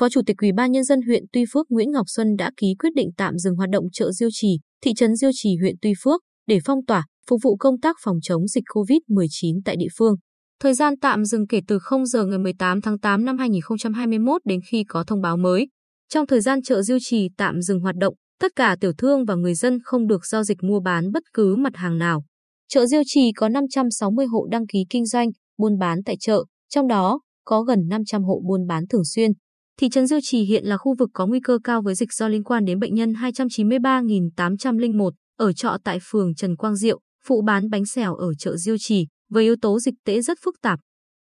Phó Chủ tịch Ủy ban nhân dân huyện Tuy Phước Nguyễn Ngọc Xuân đã ký quyết định tạm dừng hoạt động chợ Diêu Trì, thị trấn Diêu Trì huyện Tuy Phước để phong tỏa, phục vụ công tác phòng chống dịch COVID-19 tại địa phương. Thời gian tạm dừng kể từ 0 giờ ngày 18 tháng 8 năm 2021 đến khi có thông báo mới. Trong thời gian chợ Diêu Trì tạm dừng hoạt động, tất cả tiểu thương và người dân không được giao dịch mua bán bất cứ mặt hàng nào. Chợ Diêu Trì có 560 hộ đăng ký kinh doanh, buôn bán tại chợ, trong đó có gần 500 hộ buôn bán thường xuyên. Thị trấn Diêu Trì hiện là khu vực có nguy cơ cao với dịch do liên quan đến bệnh nhân 293.801 ở trọ tại phường Trần Quang Diệu, phụ bán bánh xèo ở chợ Diêu Trì, với yếu tố dịch tễ rất phức tạp.